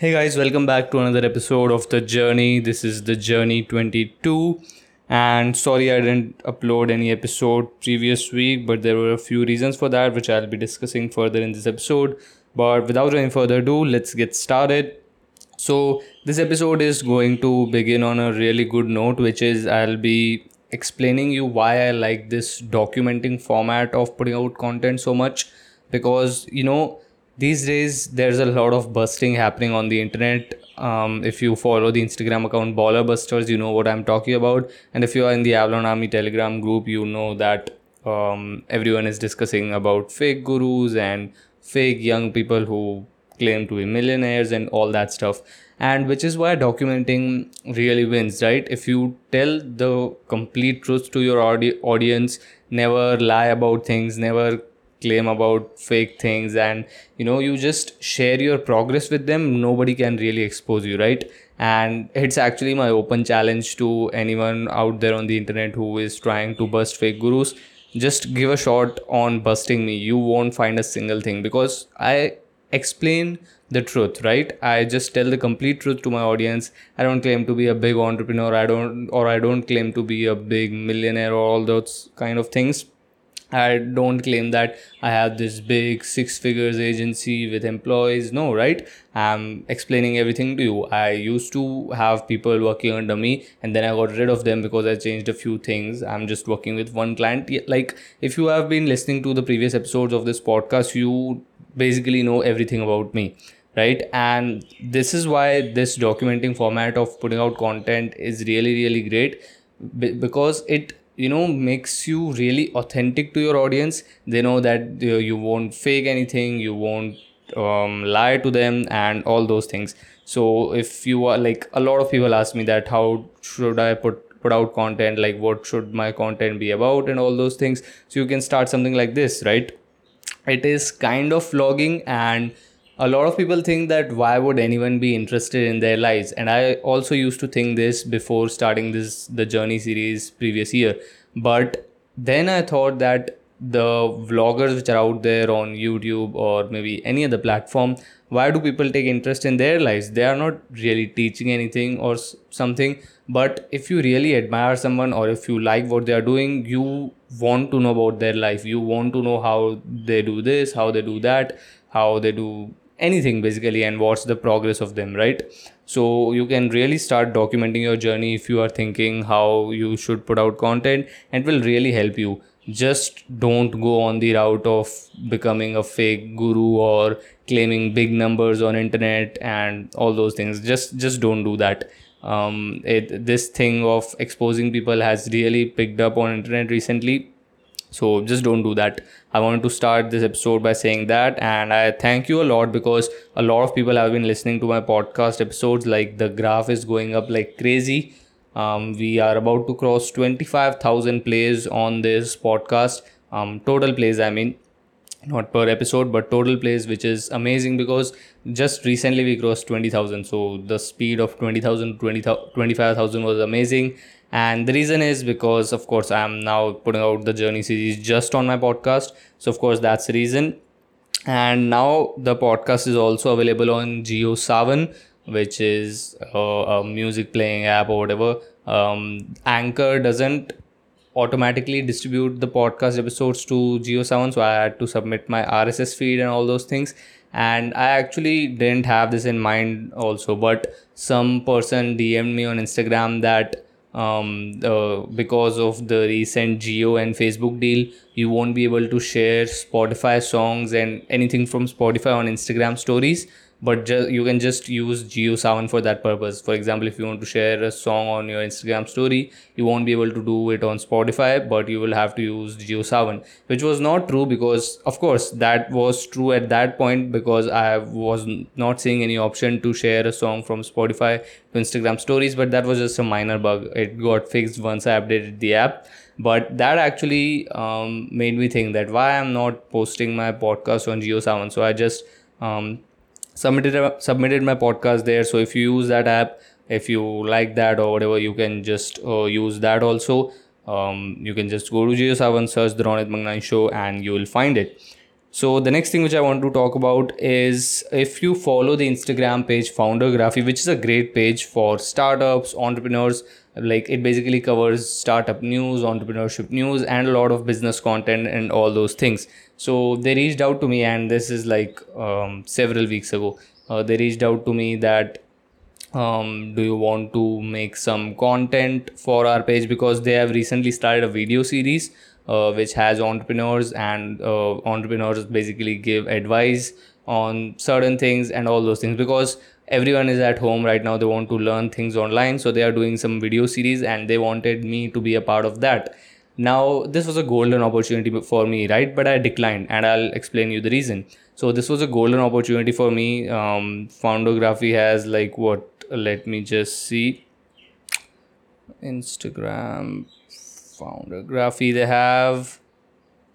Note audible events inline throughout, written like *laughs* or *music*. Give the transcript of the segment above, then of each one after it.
Hey guys, welcome back to another episode of The Journey. This is The Journey 22. And sorry I didn't upload any episode previous week, but there were a few reasons for that, which I'll be discussing further in this episode. But without any further ado, let's get started. So, this episode is going to begin on a really good note, which is I'll be explaining you why I like this documenting format of putting out content so much because you know these days there's a lot of busting happening on the internet. Um, if you follow the instagram account baller busters you know what i'm talking about. And if you are in the avalon army telegram group you know that um, everyone is discussing about fake gurus and fake young people who claim to be millionaires and all that stuff. And which is why documenting really wins right? If you tell the complete truth to your audi- audience never lie about things never claim about fake things and you know you just share your progress with them nobody can really expose you right? And it's actually my open challenge to anyone out there on the internet who is trying to bust fake gurus. Just give a shot on busting me. You won't find a single thing because i explain the truth right? I just tell the complete truth to my audience. I don't claim to be a big entrepreneur. I don't or i don't claim to be a big millionaire or all those kind of things I don't claim that I have this big six figures agency with employees. No, right? I'm explaining everything to you. I used to have people working under me and then I got rid of them because I changed a few things. I'm just working with one client. Like, if you have been listening to the previous episodes of this podcast, you basically know everything about me right and this is why this documenting format of putting out content is really really great because it you know makes you really authentic to your audience. They know that uh, you won't fake anything you won't um, lie to them and all those things. So if you are like a lot of people ask me that how should i put put out content? Like what should my content be about? and all those things. So you can start something like this right? It is kind of vlogging and a lot of people think that why would anyone be interested in their lives? And i also used to think this before starting this the journey series previous year but then i thought that the vloggers which are out there on youtube or maybe any other platform why do people take interest in their lives? They are not really teaching anything or something. But if you really admire someone or if you like what they are doing you want to know about their life. You want to know how they do this how they do that how they do anything basically and what's the progress of them right so you can really start documenting your journey if you are thinking how you should put out content. And will really help you. Just don't go on the route of becoming a fake guru or claiming big numbers on internet and all those things. Just just don't do that. Um, it, this thing of exposing people has really picked up on internet recently so just don't do that. I wanted to start this episode by saying that and i thank you a lot because a lot of people have been listening to my podcast episodes like the graph is going up like crazy. Um, we are about to cross 25000 plays on this podcast. Um, total plays i mean not per episode but total plays which is amazing because just recently we crossed 20000 so the speed of 20000 20, 25000 was amazing and the reason is because of course i am now putting out the journey series just on my podcast. So of course that's the reason. And now the podcast is also available on JioSaavn which is a, a music playing app or whatever. Um, anchor doesn't automatically distribute the podcast episodes to JioSaavn, so I had to submit my RSS feed and all those things. And I actually didn't have this in mind also, but some person DM'd me on Instagram that um, uh, because of the recent Jio and Facebook deal, you won't be able to share Spotify songs and anything from Spotify on Instagram stories but ju- you can just use JioSaavn for that purpose. For example, if you want to share a song on your Instagram story, you won't be able to do it on Spotify, but you will have to use JioSaavn, which was not true because, of course, that was true at that point because I was not seeing any option to share a song from Spotify to Instagram stories, but that was just a minor bug. It got fixed once I updated the app but that actually um, made me think that why i'm not posting my podcast on JioSaavn so i just um, submitted submitted my podcast there. So if you use that app if you like that or whatever you can just uh, use that also. Um, you can just go to JioSaavn search the Ronit Mangnani show and you will find it. So the next thing which I want to talk about is if you follow the Instagram page Foundergraphy, which is a great page for startups, entrepreneurs, like it basically covers startup news, entrepreneurship news, and a lot of business content and all those things. So they reached out to me, and this is like um, several weeks ago. Uh, they reached out to me that um, do you want to make some content for our page because they have recently started a video series uh, which has entrepreneurs and uh, entrepreneurs basically give advice on certain things and all those things because everyone is at home right now. They want to learn things online so they are doing some video series and they wanted me to be a part of that. Now this was a golden opportunity for me right? But i declined and i'll explain you the reason. So this was a golden opportunity for me. Um, foundergraphy has like what? Let me just see. Instagram foundergraphy they have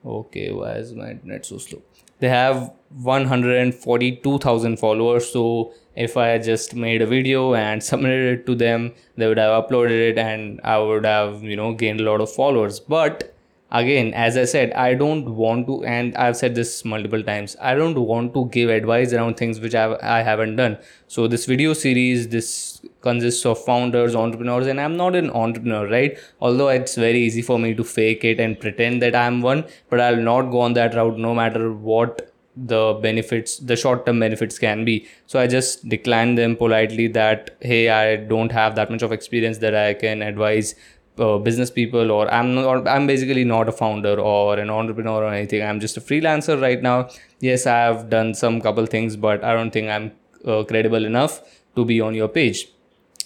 okay why is my internet so slow? They have 142000 followers so if i just made a video and submitted it to them they would have uploaded it and i would have you know gained a lot of followers. But again as i said i don't want to and i've said this multiple times i don't want to give advice around things which I've, i haven't done. So this video series this consists of founders entrepreneurs and i'm not an entrepreneur right? Although it's very easy for me to fake it and pretend that i'm one but i'll not go on that route no matter what the benefits the short term benefits can be. So i just declined them politely that hey i don't have that much of experience that i can advise uh, business people or i'm not i'm basically not a founder or an entrepreneur or anything. I'm just a freelancer right now. Yes i have done some couple things but i don't think i'm uh, credible enough to be on your page.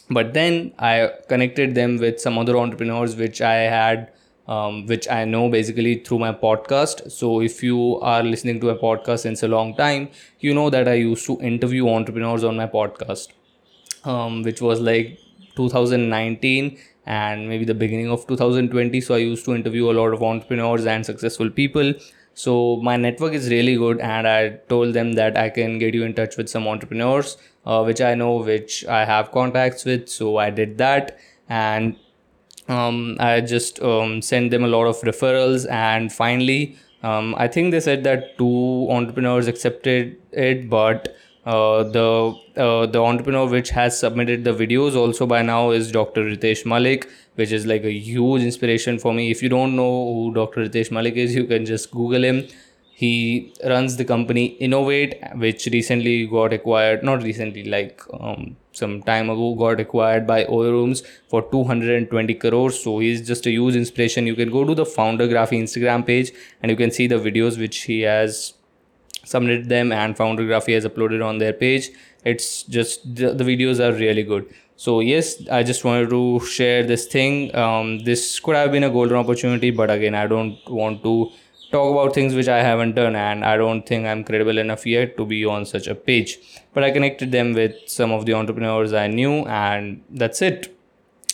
But then i connected them with some other entrepreneurs which i had um, which i know basically through my podcast. So if you are listening to a podcast since a long time you know that i used to interview entrepreneurs on my podcast um, which was like 2019 and maybe the beginning of 2020 so i used to interview a lot of entrepreneurs and successful people. So my network is really good and i told them that i can get you in touch with some entrepreneurs uh, which i know which i have contacts with. So i did that and um, i just um, sent them a lot of referrals and finally um, i think they said that two entrepreneurs accepted it but uh, the uh, the entrepreneur which has submitted the videos also by now is Dr. Ritesh Malik, which is like a huge inspiration for me. If you don't know who Dr. Ritesh Malik is, you can just Google him. He runs the company Innov8, which recently got acquired, not recently, like um, some time ago, got acquired by Oyorooms for 220 crores. So he's just a huge inspiration. You can go to the founder Foundergraphy Instagram page and you can see the videos which he has submitted them and founder foundergraphy has uploaded on their page it's just the, the videos are really good so yes i just wanted to share this thing um, this could have been a golden opportunity but again i don't want to talk about things which i haven't done and i don't think i'm credible enough yet to be on such a page. But i connected them with some of the entrepreneurs i knew and that's it.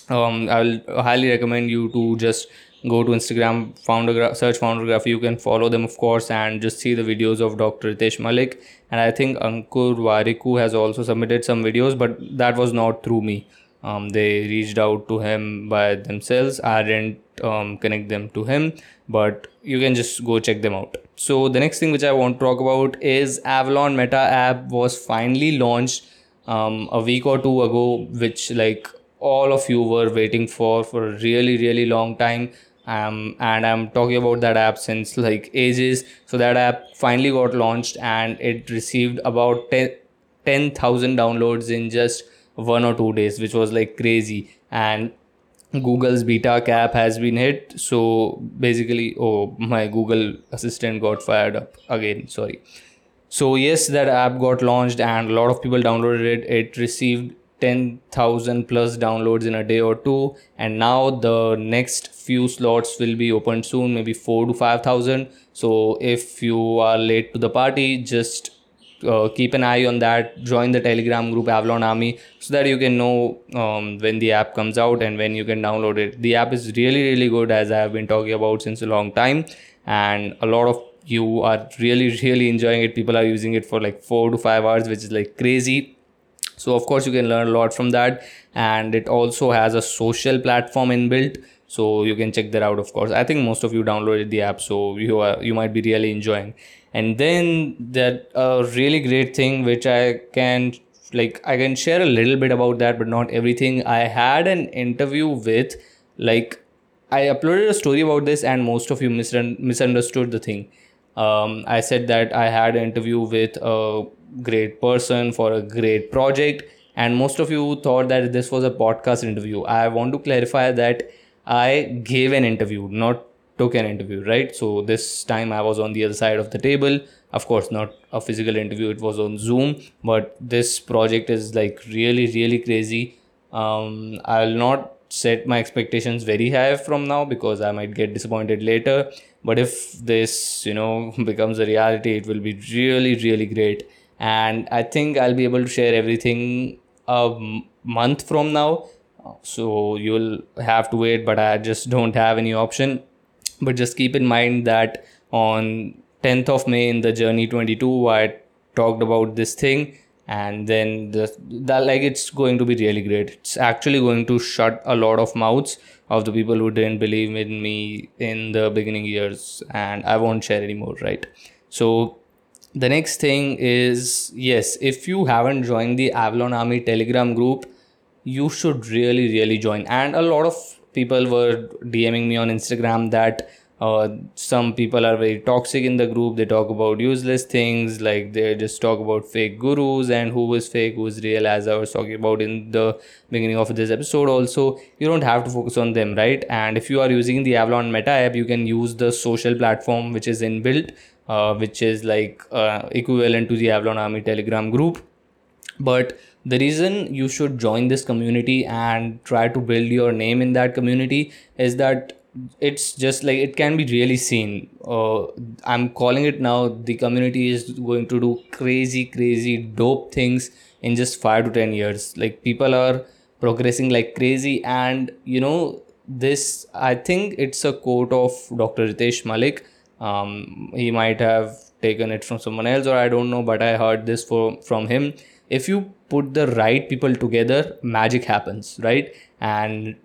Um, i'll highly recommend you to just go to instagram founder graph, search foundergraphy you can follow them of course and just see the videos of dr ritesh malik. And i think ankur Warikoo has also submitted some videos but that was not through me. Um, they reached out to him by themselves. I didn't um, connect them to him but you can just go check them out. So the next thing which i want to talk about is avalon meta app was finally launched um, a week or two ago which like all of you were waiting for for a really really long time. Um, and i'm talking about that app since like ages. So that app finally got launched and it received about 10 10,000 downloads in just one or two days which was like crazy. And google's beta cap has been hit. So basically oh my google assistant got fired up again. Sorry. So yes that app got launched and a lot of people downloaded it. It received 10,000 plus downloads in a day or two. And now the next few slots will be open soon maybe 4 to 5000 so if you are late to the party just uh, keep an eye on that. Join the telegram group avalon army so that you can know um, when the app comes out and when you can download it. The app is really really good as i have been talking about since a long time and a lot of you are really really enjoying it. People are using it for like 4 to 5 hours which is like crazy. So of course you can learn a lot from that and it also has a social platform inbuilt so you can check that out of course. I think most of you downloaded the app so you are you might be really enjoying. And then that a really great thing which i can like i can share a little bit about that but not everything. I had an interview with like i uploaded a story about this and most of you misun- misunderstood the thing. Um, i said that i had an interview with a great person for a great project and most of you thought that this was a podcast interview. I want to clarify that i gave an interview not took an interview right? So this time i was on the other side of the table. Of course not a physical interview it was on zoom but this project is like really really crazy. Um, i'll not set my expectations very high from now because i might get disappointed later but if this you know *laughs* becomes a reality it will be really really great. And i think i'll be able to share everything a month from now so you'll have to wait but i just don't have any option. But just keep in mind that on 10th of may in the journey 22 i talked about this thing and then the that like it's going to be really great. It's actually going to shut a lot of mouths of the people who didn't believe in me in the beginning years and i won't share anymore right? So the next thing is yes if you haven't joined the avalon army telegram group you should really really join. And a lot of people were dming me on instagram that uh, some people are very toxic in the group. They talk about useless things like they just talk about fake gurus and who is fake who is real as i was talking about in the beginning of this episode also. You don't have to focus on them right? And if you are using the avalon meta app you can use the social platform which is inbuilt uh, which is like uh, equivalent to the avalon army telegram group. But the reason you should join this community and try to build your name in that community is that it's just like it can be really seen. Uh, i'm calling it now the community is going to do crazy crazy dope things in just 5 to 10 years. Like people are progressing like crazy and you know this i think it's a quote of dr ritesh malik. Um, he might have taken it from someone else or i don't know but i heard this for, from him. If you put the right people together magic happens right and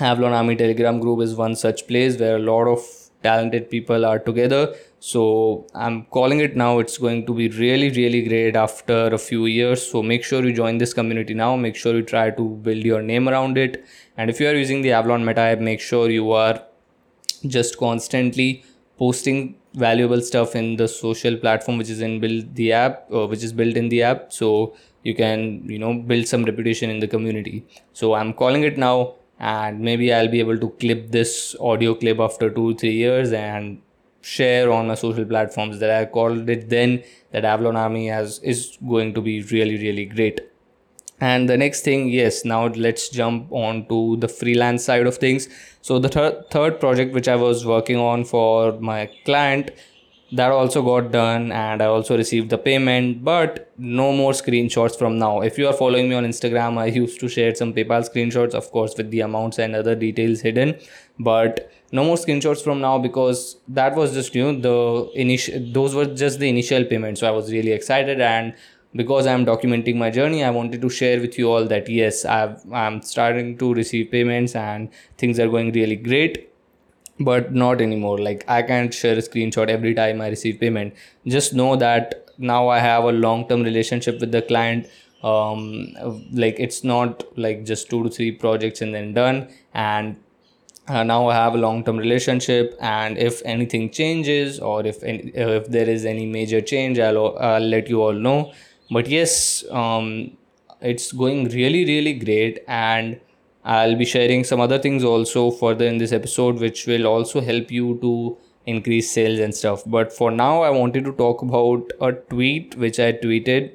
Avalon Army Telegram group is one such place where a lot of talented people are together. So I'm calling it now. It's going to be really, really great after a few years. So make sure you join this community now. Make sure you try to build your name around it. And if you are using the Avalon Meta app, make sure you are just constantly posting valuable stuff in the social platform which is in build the app uh, which is built in the app so you can you know build some reputation in the community so i'm calling it now and maybe I'll be able to clip this audio clip after two three years and share on my social platforms that I called it then that Avalon Army has is going to be really really great. And the next thing, yes, now let's jump on to the freelance side of things. So the third third project which I was working on for my client that also got done and i also received the payment but no more screenshots from now if you are following me on instagram i used to share some paypal screenshots of course with the amounts and other details hidden but no more screenshots from now because that was just you know the initial those were just the initial payment so i was really excited and because i'm documenting my journey i wanted to share with you all that yes i've i'm starting to receive payments and things are going really great but not anymore. Like i can't share a screenshot every time i receive payment. Just know that now i have a long term relationship with the client. Um like it's not like just two to three projects and then done. And uh, now i have a long term relationship and if anything changes or if any, if there is any major change i'll i'll let you all know but yes um it's going really really great and I'll be sharing some other things also further in this episode, which will also help you to increase sales and stuff. But for now, I wanted to talk about a tweet which I tweeted.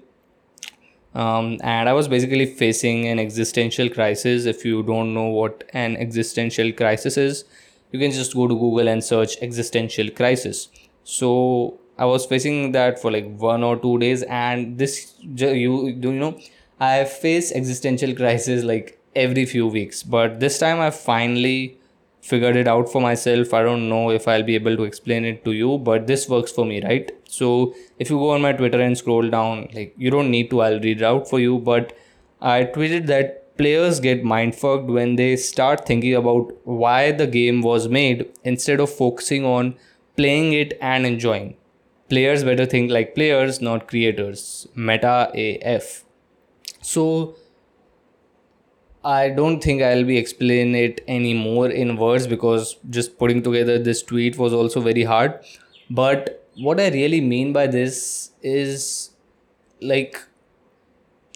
Um, and I was basically facing an existential crisis. If you don't know what an existential crisis is, you can just go to Google and search existential crisis. So I was facing that for like one or two days, and this you do you know I face existential crisis like every few weeks. But this time I finally figured it out for myself. I don't know if I'll be able to explain it to you, but this works for me, right? So if you go on my Twitter and scroll down, like you don't need to, I'll read it out for you. But I tweeted that players get mindfucked when they start thinking about why the game was made instead of focusing on playing it and enjoying. Players better think like players, not creators. Meta AF. So I don't think I'll be explaining it anymore in words because just putting together this tweet was also very hard. But what I really mean by this is like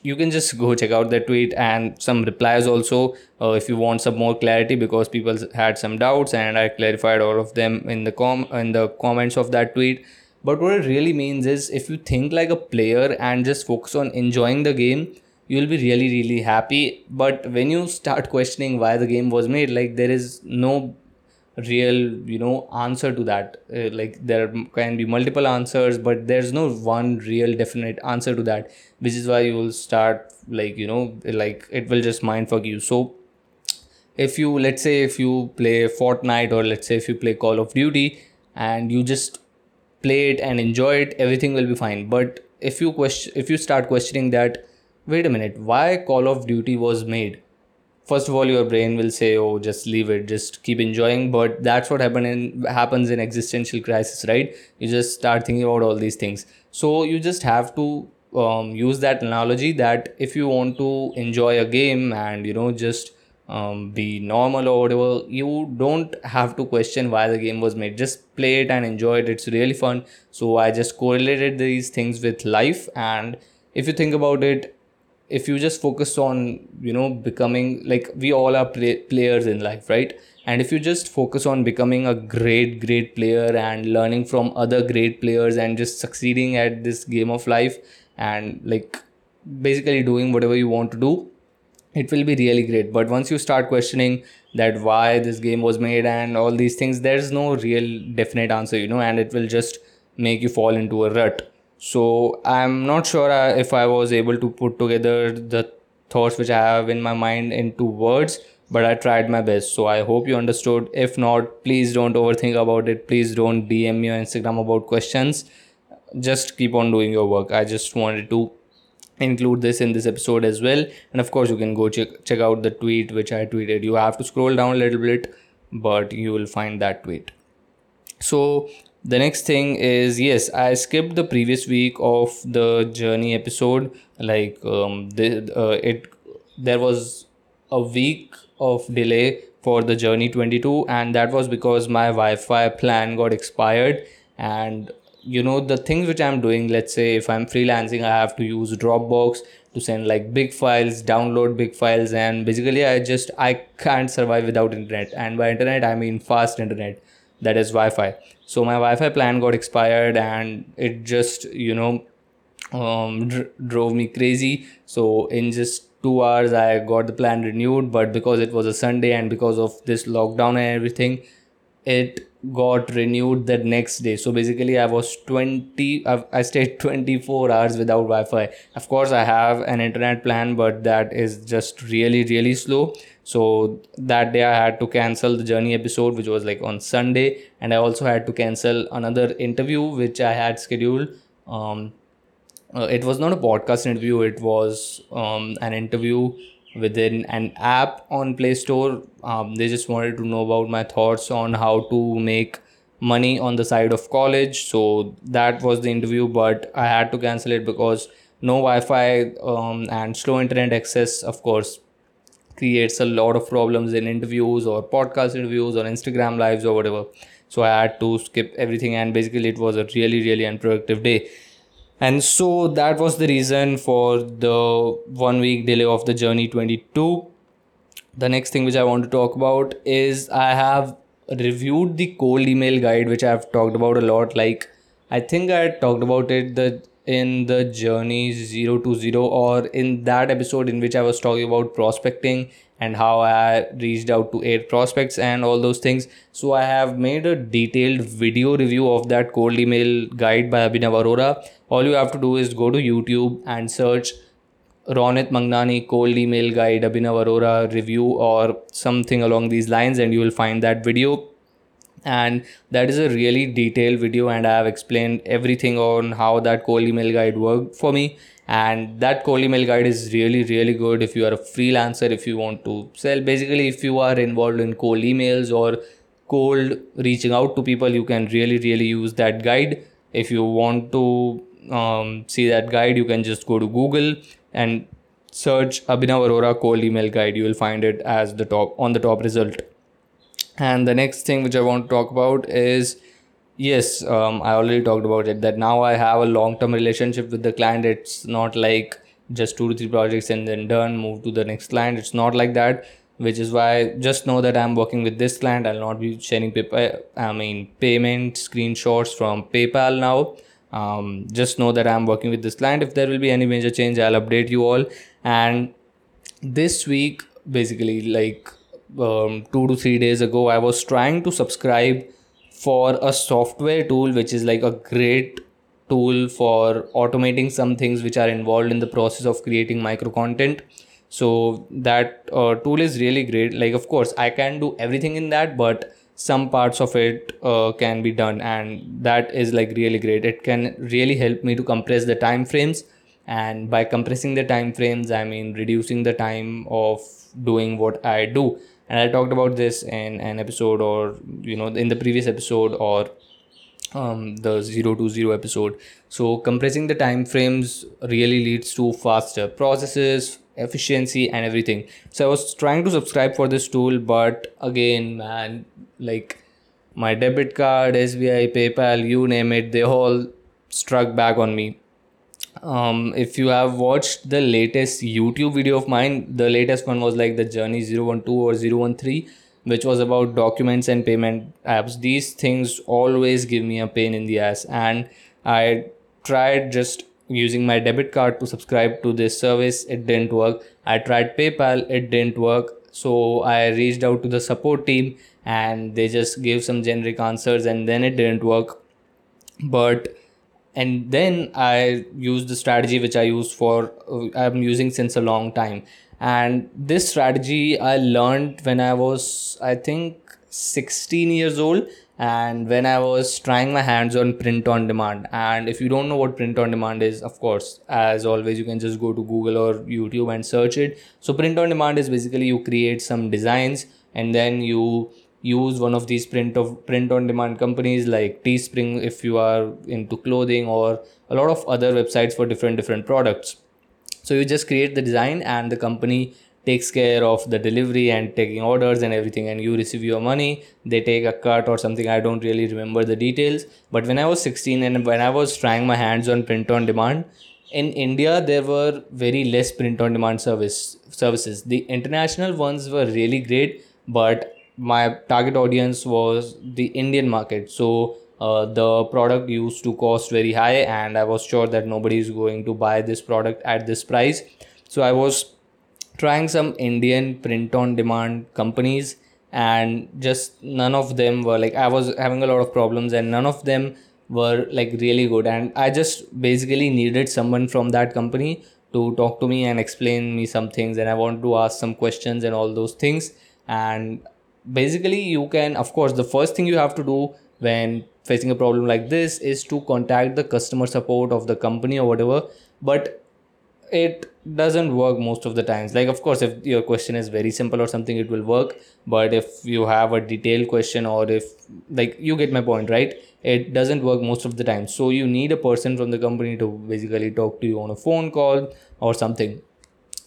you can just go check out that tweet and some replies also uh, if you want some more clarity because people had some doubts and I clarified all of them in the com in the comments of that tweet but what it really means is if you think like a player and just focus on enjoying the game, you'll be really, really happy. But when you start questioning why the game was made, like there is no real, you know, answer to that. Uh, like there can be multiple answers, but there's no one real definite answer to that, which is why you will start like, you know, like it will just mindfuck you. So if you let's say if you play Fortnite or let's say if you play Call of Duty and you just play it and enjoy it everything will be fine. But if you question if you start questioning that wait a minute why call of duty was made? First of all your brain will say oh just leave it just keep enjoying. But that's what happen in happens in existential crisis right? You just start thinking about all these things. So you just have to um, use that analogy that if you want to enjoy a game and you know just um, be normal or whatever you don't have to question why the game was made. Just play it and enjoy it. It's really fun. So i just correlated these things with life. And if you think about it if you just focus on you know becoming like we all are play- players in life right? And if you just focus on becoming a great great player and learning from other great players and just succeeding at this game of life and like basically doing whatever you want to do it will be really great. But once you start questioning that why this game was made and all these things there's no real definite answer you know and it will just make you fall into a rut. So i'm not sure uh, if i was able to put together the thoughts which i have in my mind into words but i tried my best. So i hope you understood. If not please don't overthink about it. Please don't dm me on instagram about questions. Just keep on doing your work. I just wanted to include this in this episode as well. And of course you can go check check out the tweet which i tweeted. You have to scroll down a little bit but you will find that tweet. So the next thing is yes i skipped the previous week of the journey episode. Like um the, uh, it there was a week of delay for the journey 22 and that was because my wi-fi plan got expired and you know the things which i'm doing let's say if i'm freelancing i have to use dropbox to send like big files download big files and basically i just i can't survive without internet. And by internet i mean fast internet that is wi-fi. So my wi-fi plan got expired and it just you know um, dr- drove me crazy. So in just two hours i got the plan renewed but because it was a sunday and because of this lockdown and everything it got renewed the next day. So basically i was 20 I I stayed *laughs* 24 hours without wi-fi. Of course i have an internet plan but that is just really really slow. So that day i had to cancel the journey episode which was like on sunday. And i also had to cancel another interview which i had scheduled. Um, uh, it was not a podcast interview. It was um, an interview within an app on Play Store. Um, they just wanted to know about my thoughts on how to make money on the side of college. So that was the interview, but I had to cancel it because no Wi-Fi um, and slow internet access, of course, creates a lot of problems in interviews or podcast interviews or Instagram lives or whatever. So I had to skip everything, and basically it was a really really unproductive day and so that was the reason for the one week delay of the journey 22 the next thing which i want to talk about is i have reviewed the cold email guide which i've talked about a lot like i think i talked about it the in the journey 020 or in that episode in which i was talking about prospecting and how I reached out to eight prospects and all those things. So I have made a detailed video review of that cold email guide by Abhinav Arora. All you have to do is go to YouTube and search Ronit Mangnani cold email guide Abhinav Arora review or something along these lines and you will find that video. And that is a really detailed video and i have explained everything on how that cold email guide worked for me. And that cold email guide is really really good if you are a freelancer if you want to sell. Basically if you are involved in cold emails or cold reaching out to people you can really really use that guide. If you want to um, see that guide you can just go to google and search abhinav arora cold email guide. You will find it as the top on the top result. And the next thing which i want to talk about is yes um, i already talked about it that now i have a long term relationship with the client. It's not like just two to three projects and then done move to the next client. It's not like that which is why just know that i'm working with this client. I'll not be sharing paper i mean payment screenshots from paypal now um, just know that i'm working with this client. If there will be any major change i'll update you all. And this week basically like um, two to three days ago i was trying to subscribe for a software tool which is like a great tool for automating some things which are involved in the process of creating micro content. So that uh, tool is really great. Like of course i can do everything in that but some parts of it uh, can be done and that is like really great. It can really help me to compress the time frames and by compressing the time frames i mean reducing the time of doing what i do. And i talked about this in an episode or you know in the previous episode or um, the 0 to 0 episode. So compressing the time frames really leads to faster processes efficiency and everything. So i was trying to subscribe for this tool but again man like my debit card sbi paypal you name it they all struck back on me. Um, if you have watched the latest youtube video of mine the latest one was like the journey 012 or 013 which was about documents and payment apps. These things always give me a pain in the ass and i tried just using my debit card to subscribe to this service. It didn't work. I tried paypal. It didn't work. So i reached out to the support team and they just gave some generic answers and then it didn't work. But and then i used the strategy which i used for i'm using since a long time. And this strategy i learned when i was i think 16 years old and when i was trying my hands on print on demand and if you don't know what print on demand is of course as always you can just go to google or youtube and search it. So print on demand is basically you create some designs and then you use one of these print of print on demand companies like teespring if you are into clothing or a lot of other websites for different different products. So you just create the design and the company takes care of the delivery and taking orders and everything and you receive your money they take a cut or something i don't really remember the details. But when i was 16 and when i was trying my hands on print on demand in india there were very less print on demand service services. The international ones were really great but my target audience was the indian market. So uh, the product used to cost very high and i was sure that nobody is going to buy this product at this price. So i was trying some Indian print on demand companies and just none of them were like I was having a lot of problems and none of them were like really good. And I just basically needed someone from that company to talk to me and explain me some things and I want to ask some questions and all those things. And basically you can of course the first thing you have to do when facing a problem like this is to contact the customer support of the company or whatever but it doesn't work most of the times. Like of course if your question is very simple or something it will work. But if you have a detailed question or if like you get my point right? It doesn't work most of the time. So you need a person from the company to basically talk to you on a phone call or something.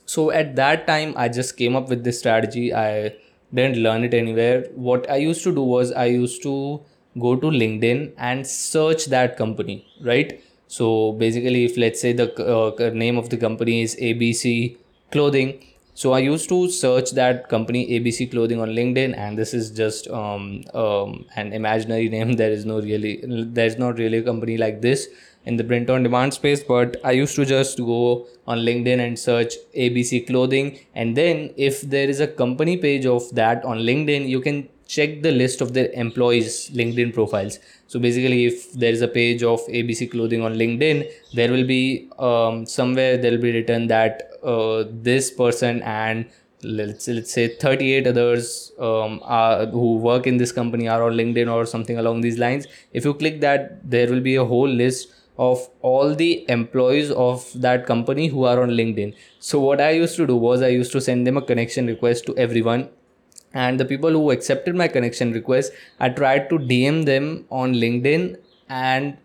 So at that time i just came up with this strategy. I didn't learn it anywhere. What i used to do was i used to go to linkedin and search that company right so basically, if let's say the uh, name of the company is ABC Clothing, so I used to search that company ABC Clothing on LinkedIn, and this is just um, um, an imaginary *laughs* name. There is no really, there is not really a company like this in the print on demand space. But I used to just go on LinkedIn and search ABC Clothing, and then if there is a company page of that on LinkedIn, you can check the list of their employees linkedin profiles. So basically if there is a page of abc clothing on linkedin there will be um, somewhere there will be written that uh, this person and let's let's say 38 others um, are, who work in this company are on linkedin or something along these lines. If you click that there will be a whole list of all the employees of that company who are on linkedin. So what i used to do was i used to send them a connection request to everyone and the people who accepted my connection request i tried to dm them on linkedin and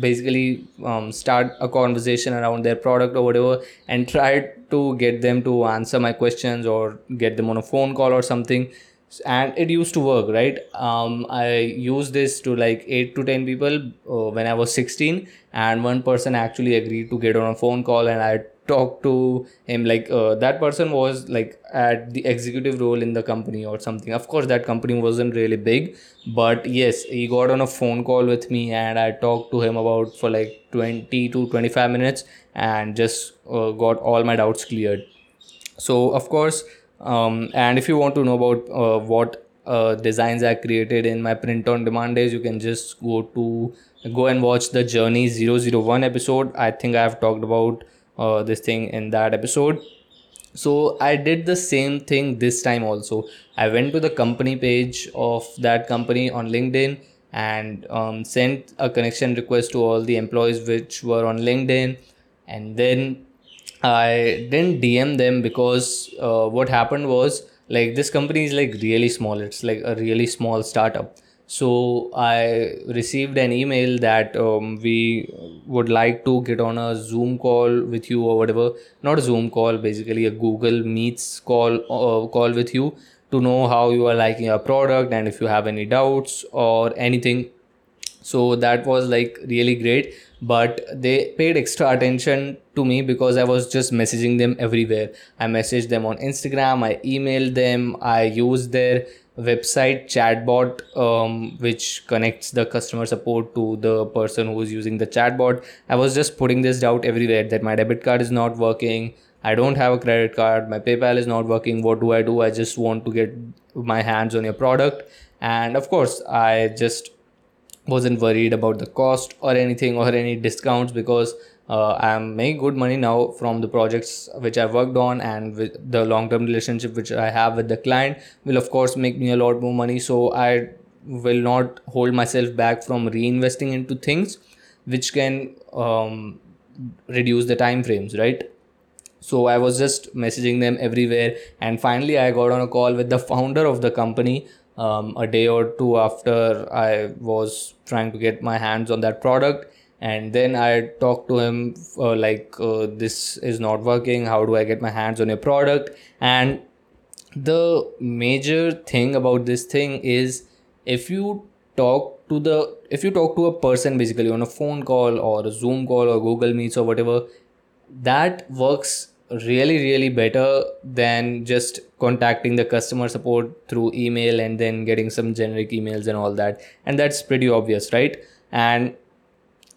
basically um, start a conversation around their product or whatever and *laughs* try to get them to answer my questions or get them on a phone call or something. And it used to work right? Um, i used this to like 8 to 10 people uh, when i was 16 and one person actually agreed to get on a phone call and i talked to him like uh, that person was like at the executive role in the company or something of course that company wasn't really big but yes he got on a phone call with me and i talked to him about for like 20 to 25 minutes and just uh, got all my doubts cleared so of course um, and if you want to know about uh, what uh, designs I created in my print on demand days, you can just go to go and watch the Journey 001 episode. I think I have talked about uh, this thing in that episode. So I did the same thing this time also. I went to the company page of that company on LinkedIn and um, sent a connection request to all the employees which were on LinkedIn, and then I didn't DM them because uh, what happened was like this company is like really small. It's like a really small startup. So I received an email that um, we would like to get on a Zoom call with you or whatever. Not a Zoom call, basically a Google Meets call uh, call with you to know how you are liking our product and if you have any doubts or anything. So that was like really great but they paid extra attention to me because I was just messaging them everywhere. I messaged them on Instagram, I emailed them, I used their website chatbot um, which connects the customer support to the person who is using the chatbot. I was just putting this doubt everywhere that my debit card is not working. I don't have a credit card. My PayPal is not working. What do I do? I just want to get my hands on your product. And of course, I just wasn't worried about the cost or anything or any discounts because uh, I'm making good money now from the projects which I've worked on and with the long term relationship which I have with the client will of course make me a lot more money. So I will not hold myself back from reinvesting into things which can um, reduce the time frames, right? So I was just messaging them everywhere, and finally I got on a call with the founder of the company um, a day or two after I was trying to get my hands on that product. And then I talked to him uh, like, uh, this is not working. How do I get my hands on your product? And the major thing about this thing is if you talk to the if you talk to a person basically on a phone call or a zoom call or google meets or whatever that works really really better than just contacting the customer support through email and then getting some generic emails and all that and that's pretty obvious right and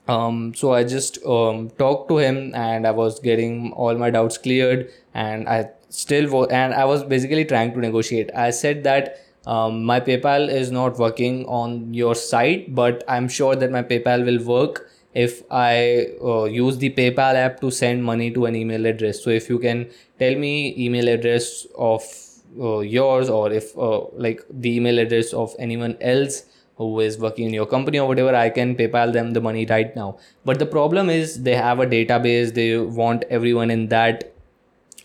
um, so i just um, talked to him and i was getting all my doubts cleared and i still was and i was basically trying to negotiate i said that um, my paypal is not working on your site but i'm sure that my paypal will work if I uh, use the PayPal app to send money to an email address. So if you can tell me email address of uh, yours or if uh, like the email address of anyone else who is working in your company or whatever i can paypal them the money right now. But the problem is they have a database they want everyone in that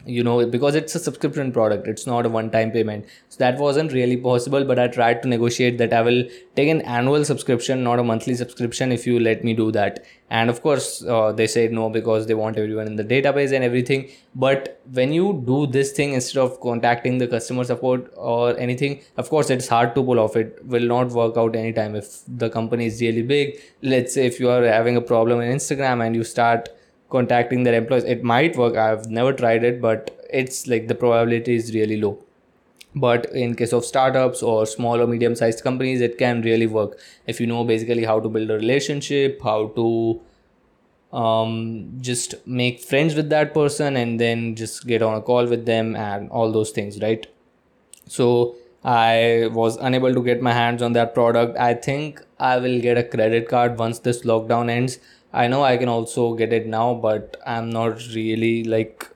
you know because it's a subscription product it's not a one time payment. So that wasn't really possible but i tried to negotiate that i will take an annual subscription not a monthly subscription if you let me do that. And of course uh, they said no because they want everyone in the database and everything. But when you do this thing instead of contacting the customer support or anything of course it's hard to pull off. It will not work out anytime if the company is really big. Let's say if you are having a problem in instagram and you start contacting their employees. It might work. I've never tried it but it's like the probability is really low. But in case of startups or small or medium sized companies it can really work. If you know basically how to build a relationship how to um, just make friends with that person and then just get on a call with them and all those things right? So i was unable to get my hands on that product. I think i will get a credit card once this lockdown ends I know I can also get it now, but I'm not really like,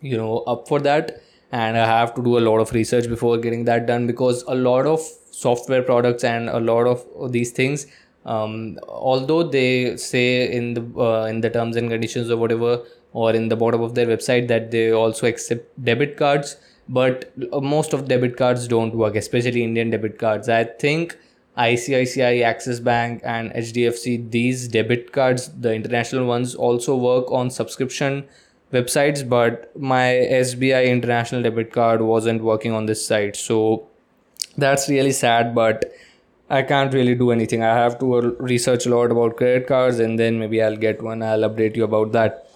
you know, up for that. And I have to do a lot of research before getting that done because a lot of software products and a lot of these things, um, although they say in the uh, in the terms and conditions or whatever, or in the bottom of their website that they also accept debit cards, but most of debit cards don't work, especially Indian debit cards. I think ICICI, Axis Bank, and HDFC, these debit cards, the international ones, also work on subscription websites, but my SBI international debit card wasn't working on this site. So that's really sad, but I can't really do anything. I have to uh, research a lot about credit cards and then maybe I'll get one. I'll update you about that.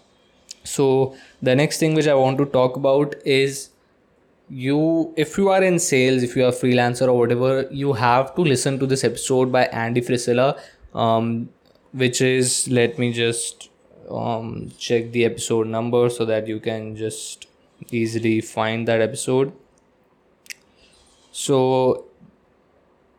So, the next thing which I want to talk about is you if you are in sales if you are a freelancer or whatever you have to listen to this episode by andy frisella um, which is let me just um, check the episode number so that you can just easily find that episode. So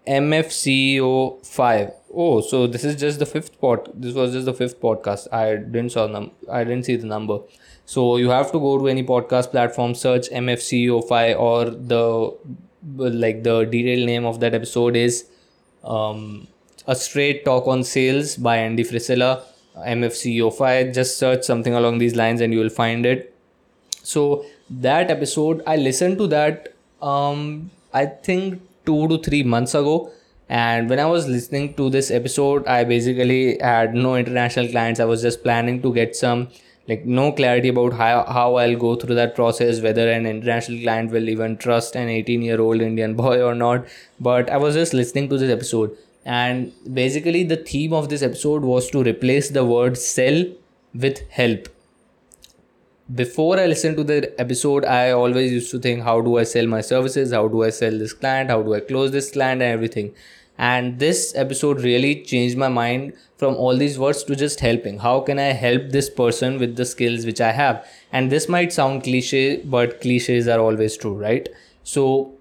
mfceo 5 oh so this is just the fifth pod this was just the fifth podcast. I didn't saw them i didn't see the number so you have to go to any podcast platform, search MFCEO5 or the like the detailed name of that episode is um, a straight talk on sales by Andy Frisella, MFCEO5. Just search something along these lines and you will find it. So that episode, I listened to that. Um, I think two to three months ago. And when I was listening to this episode, I basically had no international clients. I was just planning to get some like no clarity about how, how i'll go through that process whether an international client will even trust an 18 year old indian *laughs* boy or not. But i was just listening to this episode and basically the theme of this episode was to replace the word sell with help. Before i listened to the episode i always used to think how do i sell my services? How do i sell this client? How do i close this client and everything and this episode really changed my mind from all these words to just helping. How can i help this person with the skills which i have? And this might sound cliche but cliches are always true right? So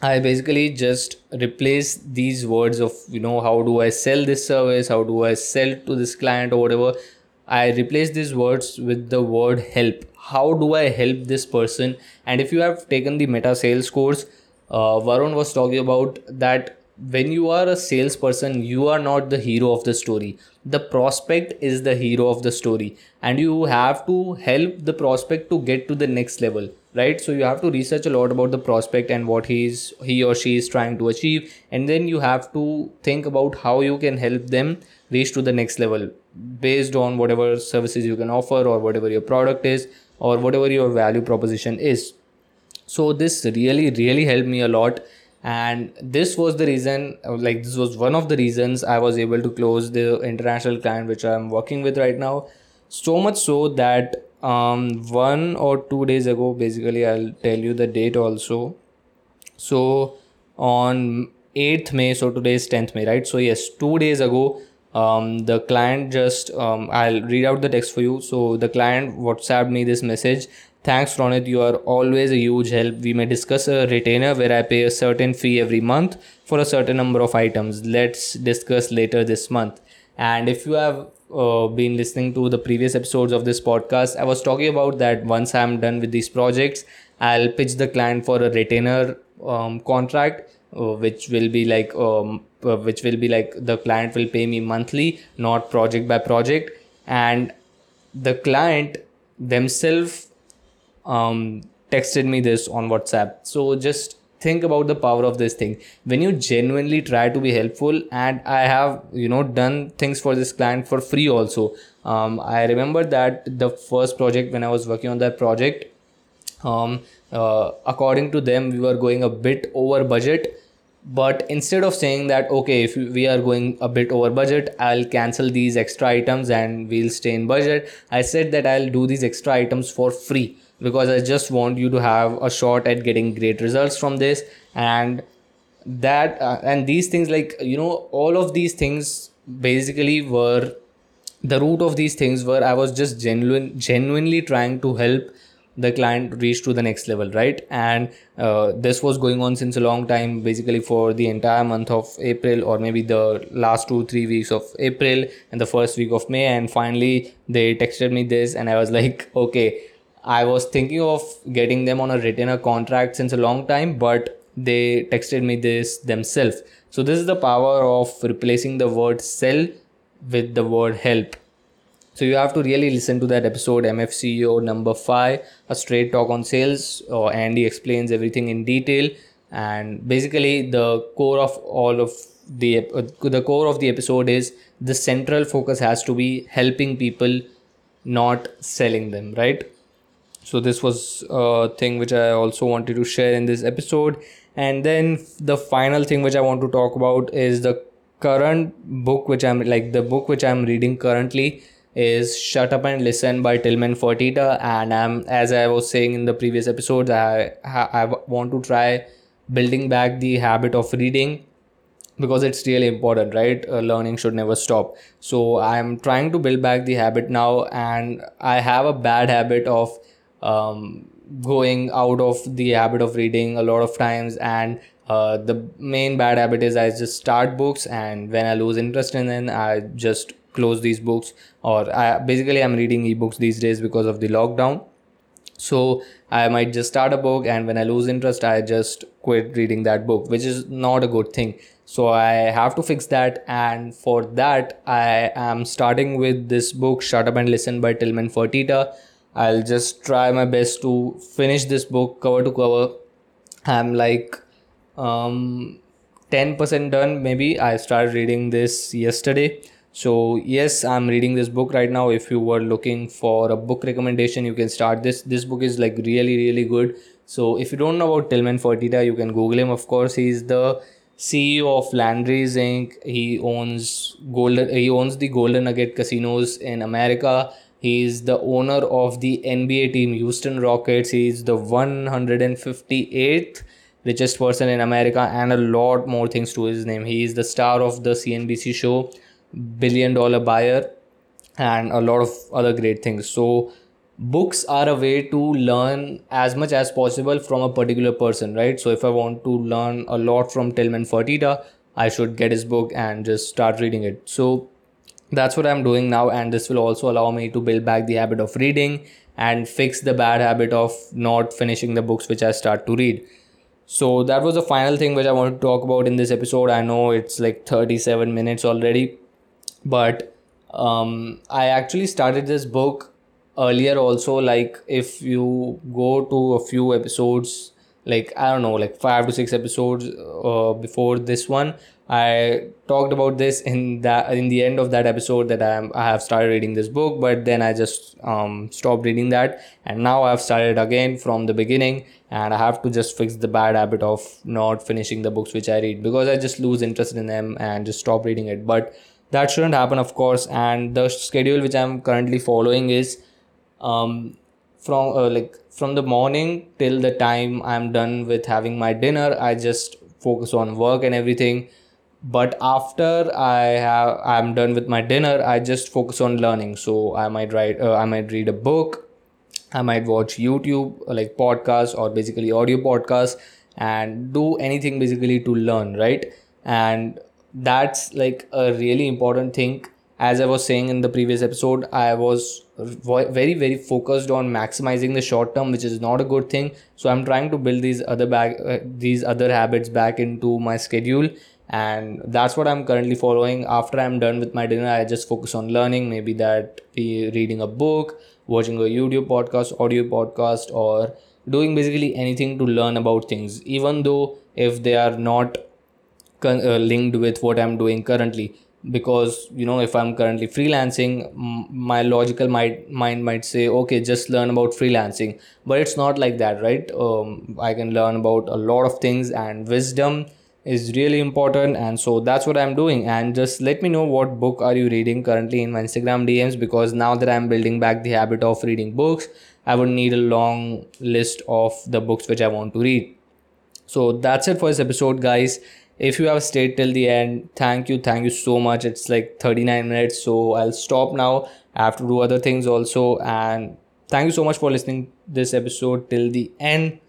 i basically just replace these words of you know how do i sell this service? How do i sell to this client or whatever? I replace these words with the word help. How do i help this person? And if you have taken the meta sales course uh, varun was talking about that when you are a salesperson you are not the hero of the story. The prospect is the hero of the story. And you have to help the prospect to get to the next level right? So you have to research a lot about the prospect and what he's he or she is trying to achieve. And then you have to think about how you can help them reach to the next level based on whatever services you can offer or whatever your product is or whatever your value proposition is. So this really really helped me a lot and this was the reason like this was one of the reasons i was able to close the international client which i'm working with right now. So much so that um one or two days ago basically i'll tell you the date also. So on 8th may so today is 10th may right? So yes two days ago um, the client just um, i'll read out the text for you. So the client whatsapped me this message Thanks, Ronit. You are always a huge help. We may discuss a retainer where I pay a certain fee every month for a certain number of items. Let's discuss later this month. And if you have uh, been listening to the previous episodes of this podcast, I was talking about that once I'm done with these projects, I'll pitch the client for a retainer um, contract, uh, which will be like um, uh, which will be like the client will pay me monthly, not project by project, and the client themselves um, texted me this on WhatsApp. So just think about the power of this thing. When you genuinely try to be helpful and i have you know done things for this client for free also. Um, i remember that the first project when i was working on that project um, uh, according to them we were going a bit over budget. But instead of saying that okay if we are going a bit over budget i'll cancel these extra items and we'll stay in budget i said that i'll do these extra items for free because I just want you to have a shot at getting great results from this. And that uh, and these things like you know all of these things basically were the root of these things were I was just genuine genuinely trying to help the client reach to the next level right? And uh, this was going on since a long time basically for the entire month of april or maybe the last two three weeks of april and the first week of may. And finally they texted me this and i was *laughs* like okay I was thinking of getting them on a retainer contract since a long time, but they texted me this themselves. So this is the power of replacing the word sell with the word help. So you have to really listen to that episode MFCEO number five, a straight talk on sales. Uh, Andy explains everything in detail, and basically the core of all of the uh, the core of the episode is the central focus has to be helping people not selling them right so this was a thing which i also wanted to share in this episode. And then the final thing which i want to talk about is the current book which i'm like the book which i'm reading currently is shut up and listen by Tilman Fertitta. And i'm as i was saying in the previous episodes i i want to try building back the habit of reading because it's really important right? Uh, learning should never stop. So i'm trying to build back the habit now and i have a bad habit of um, going out of the habit of reading a lot of times. And uh, the main bad habit is i just start books and when i lose interest in them i just close these books. Or I, basically i'm reading ebooks these days because of the lockdown. So i might just start a book and when i lose interest i just quit reading that book which is not a good thing. So i have to fix that. And for that i am starting with this book shut up and listen by Tilman Fertitta i'll just try my best to finish this book cover to cover. I'm like um 10% done. Maybe i started reading this yesterday. So yes i'm reading this book right now. If you were looking for a book recommendation you can start this. This book is like really really good. So if you don't know about Tilman Fertitta you can google him. Of course he's the ceo of landry's inc he owns golden he owns the golden nugget casinos in america he's the owner of the nba team. Houston rockets he's the 158th richest person in america and a lot more things to his name. He is the star of the cnbc show billion dollar buyer and a lot of other great things. So books are a way to learn as much as possible from a particular person right? So if i want to learn a lot from Tilman Fertitta i should get his book and just start reading it. So that's what i'm doing now and this will also allow me to build back the habit of reading and fix the bad habit of not finishing the books which i start to read. So that was the final thing which i wanted to talk about in this episode. I know it's like 37 minutes already but um, i actually started this book earlier also like if you go to a few episodes like i don't know like five to six episodes uh, before this one i talked about this in that in the end of that episode that i am i have started reading this book but then i just um, stopped reading that. And now i've started again from the beginning and i have to just fix the bad habit of not finishing the books which i read because i just lose interest in them and just stop reading it. But that shouldn't happen of course. And the schedule which i'm currently following is um, from uh, like from the morning till the time i'm done with having my dinner i just focus on work and everything but after i have i'm done with my dinner i just focus on learning. So i might write uh, i might read a book. I might watch youtube like podcast or basically audio podcast and do anything basically to learn right? And that's like a really important thing. As i was saying in the previous episode i was very very focused on maximizing the short term which is not a good thing. So i'm trying to build these other back uh, these other habits back into my schedule and that's what i'm currently following. After i'm done with my dinner i just focus on learning. Maybe that reading a book watching a youtube podcast audio podcast or doing basically anything to learn about things. Even though if they are not uh, linked with what i'm doing currently because you know if i'm currently freelancing m- my logical might, mind might say okay just learn about freelancing. But it's not like that right? Um, i can learn about a lot of things and wisdom is really important and so that's what i'm doing. And just let me know what book are you reading currently in my instagram dms because now that i'm building back the habit of reading books i would need a long list of the books which i want to read. So that's it for this episode guys. If you have stayed till the end thank you thank you so much. It's like 39 minutes so i'll stop now. I have to do other things also. And thank you so much for listening this episode till the end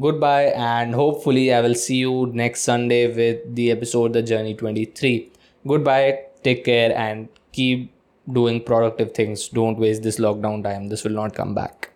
goodbye and hopefully i will see you next sunday with the episode the journey 23 goodbye take care and keep doing productive things. Don't waste this lockdown time. This will not come back